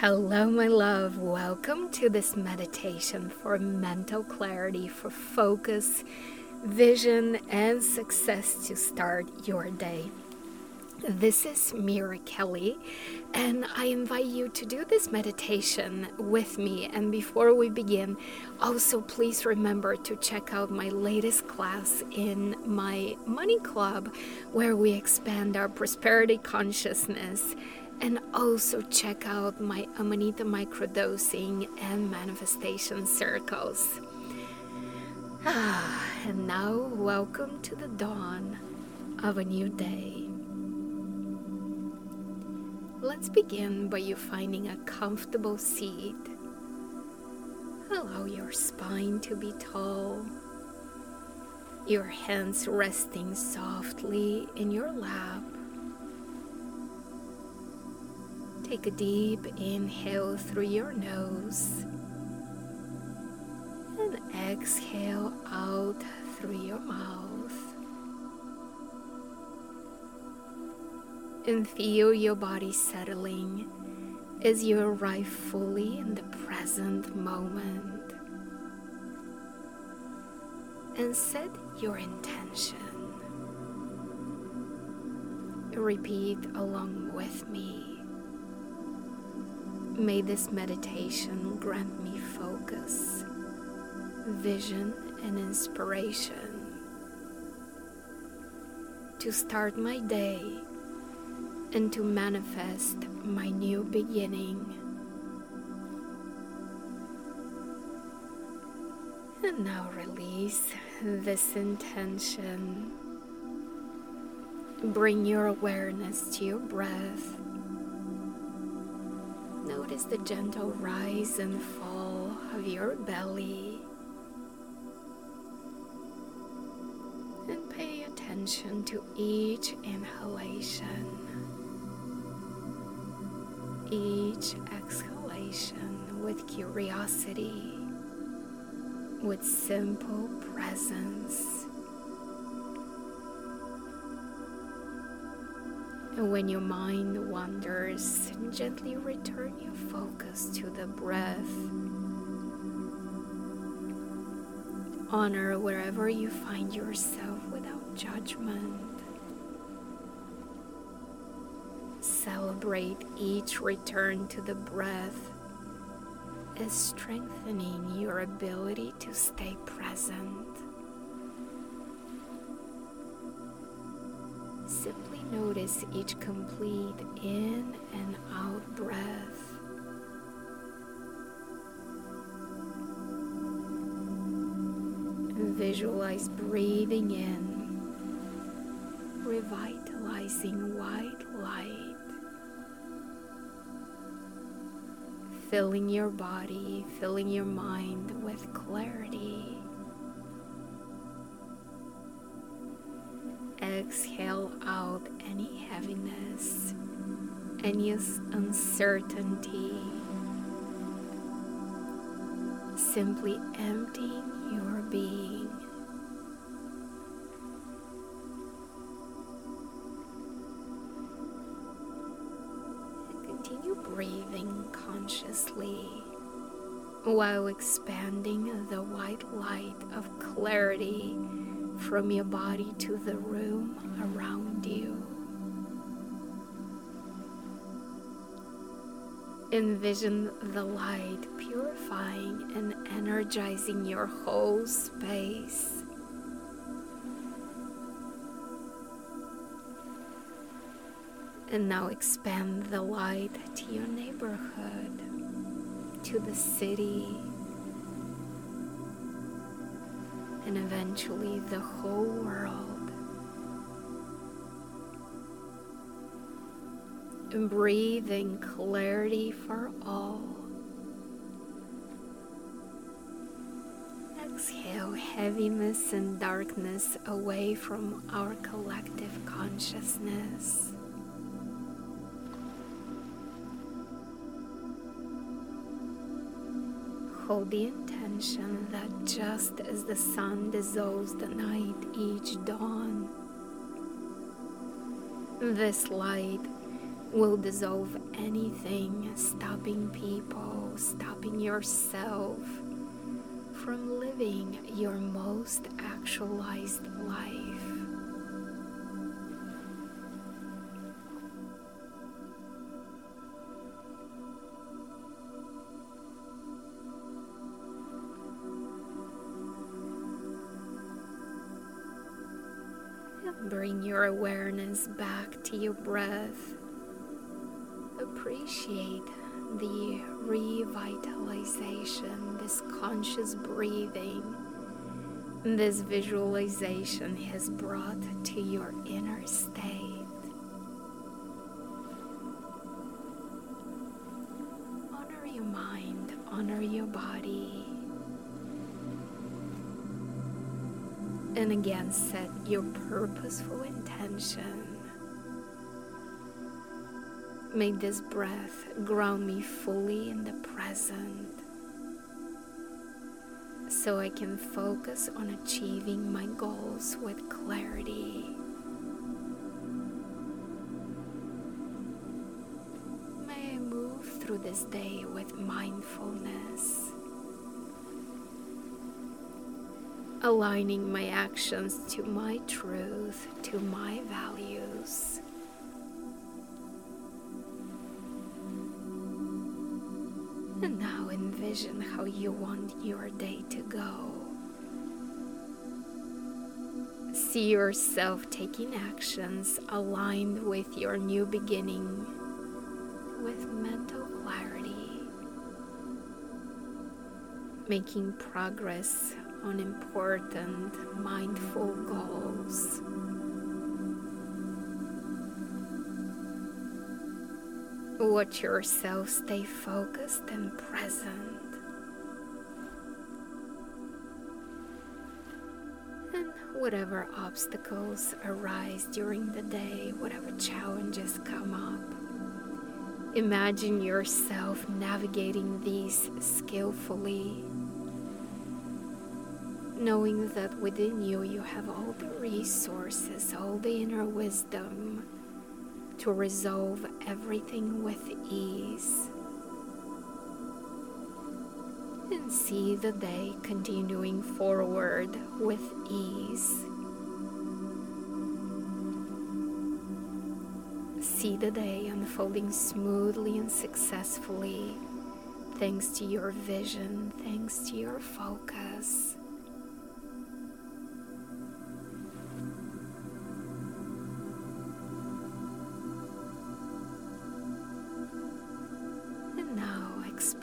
Hello, my love. Welcome to this meditation for mental clarity, for focus, vision, and success to start your day. This is Mira Kelley, and I invite you to do this meditation with me. And before we begin, also please remember to check out my latest class in my Money Club, where we expand our prosperity consciousness and also check out my Amanita microdosing and manifestation circles. And now, welcome to the dawn of a new day. Let's begin by you finding a comfortable seat. Allow your spine to be tall, your hands resting softly in your lap Take a deep inhale through your nose and exhale out through your mouth. And feel your body settling as you arrive fully in the present moment. And set your intention. Repeat along with me. May this meditation grant me focus, vision, and inspiration to start my day and to manifest my new beginning. And now release this intention. Bring your awareness to your breath Notice the gentle rise and fall of your belly. And pay attention to each inhalation, each exhalation with curiosity, with simple presence. And when your mind wanders, gently return your focus to the breath. Honor wherever you find yourself without judgment. Celebrate each return to the breath as strengthening your ability to stay present. Notice each complete in and out breath. Visualize breathing in, revitalizing white light, filling your body, filling your mind with clarity. Exhale out any heaviness, any uncertainty. Simply emptying your being. And continue breathing consciously while expanding the white light of clarity from your body to the room around you. Envision the light purifying and energizing your whole space. And now expand the light to your neighborhood, to the city, and eventually the whole world. And clarity for all. Exhale heaviness and darkness away from our collective consciousness. Hold the intention that just as the sun dissolves the night each dawn, this light will dissolve anything stopping people, stopping yourself from living your most actualized life. Bring your awareness back to your breath. Appreciate the revitalization, this conscious breathing, this visualization has brought to your inner state. Honor your mind, honor your body. And again, set your purposeful intention. May this breath ground me fully in the present so I can focus on achieving my goals with clarity. May I move through this day with mindfulness. Aligning my actions to my truth, to my values. And now envision how you want your day to go. See yourself taking actions aligned with your new beginning with mental clarity, making progress on important mindful goals. Watch yourself stay focused and present. And whatever obstacles arise during the day, whatever challenges come up, imagine yourself navigating these skillfully knowing that within you you have all the resources, all the inner wisdom to resolve everything with ease. And see the day continuing forward with ease. See the day unfolding smoothly and successfully thanks to your vision, thanks to your focus.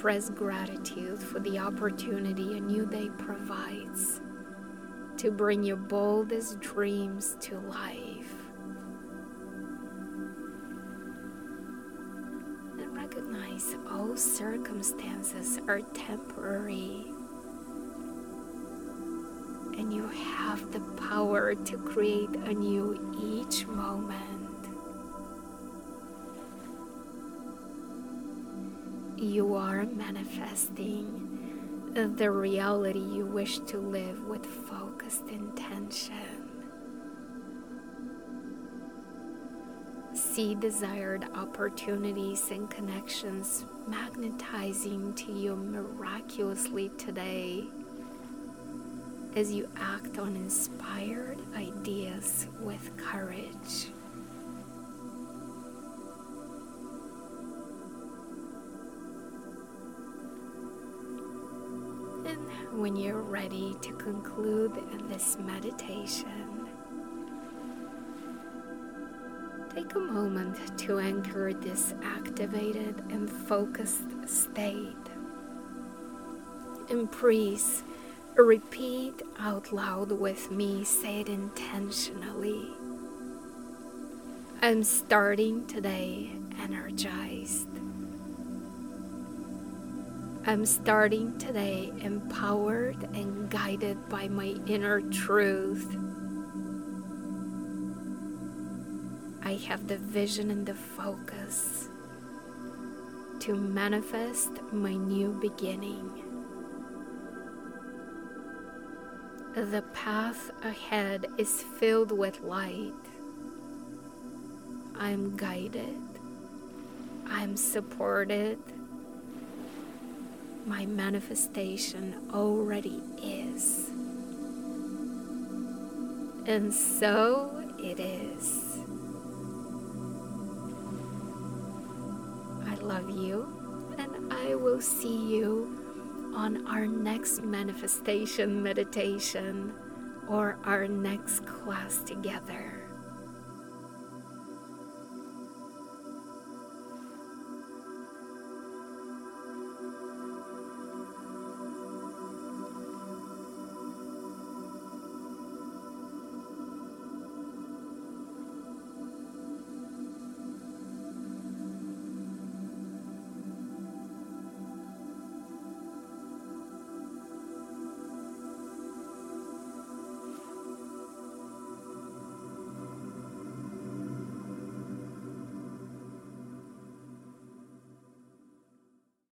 Express gratitude for the opportunity a new day provides to bring your boldest dreams to life. And recognize all circumstances are temporary. And you have the power to create anew each moment. You are manifesting the reality you wish to live with focused intention. See desired opportunities and connections magnetizing to you miraculously today as you act on inspired ideas with courage. When you're ready to conclude this meditation, take a moment to anchor this activated and focused state. And please repeat out loud with me, say it intentionally. I'm starting today energized. I'm starting today empowered and guided by my inner truth. I have the vision and the focus to manifest my new beginning. The path ahead is filled with light. I am guided I'm supported. My manifestation already is. And so it is. I love you, and I will see you on our next manifestation meditation or our next class together.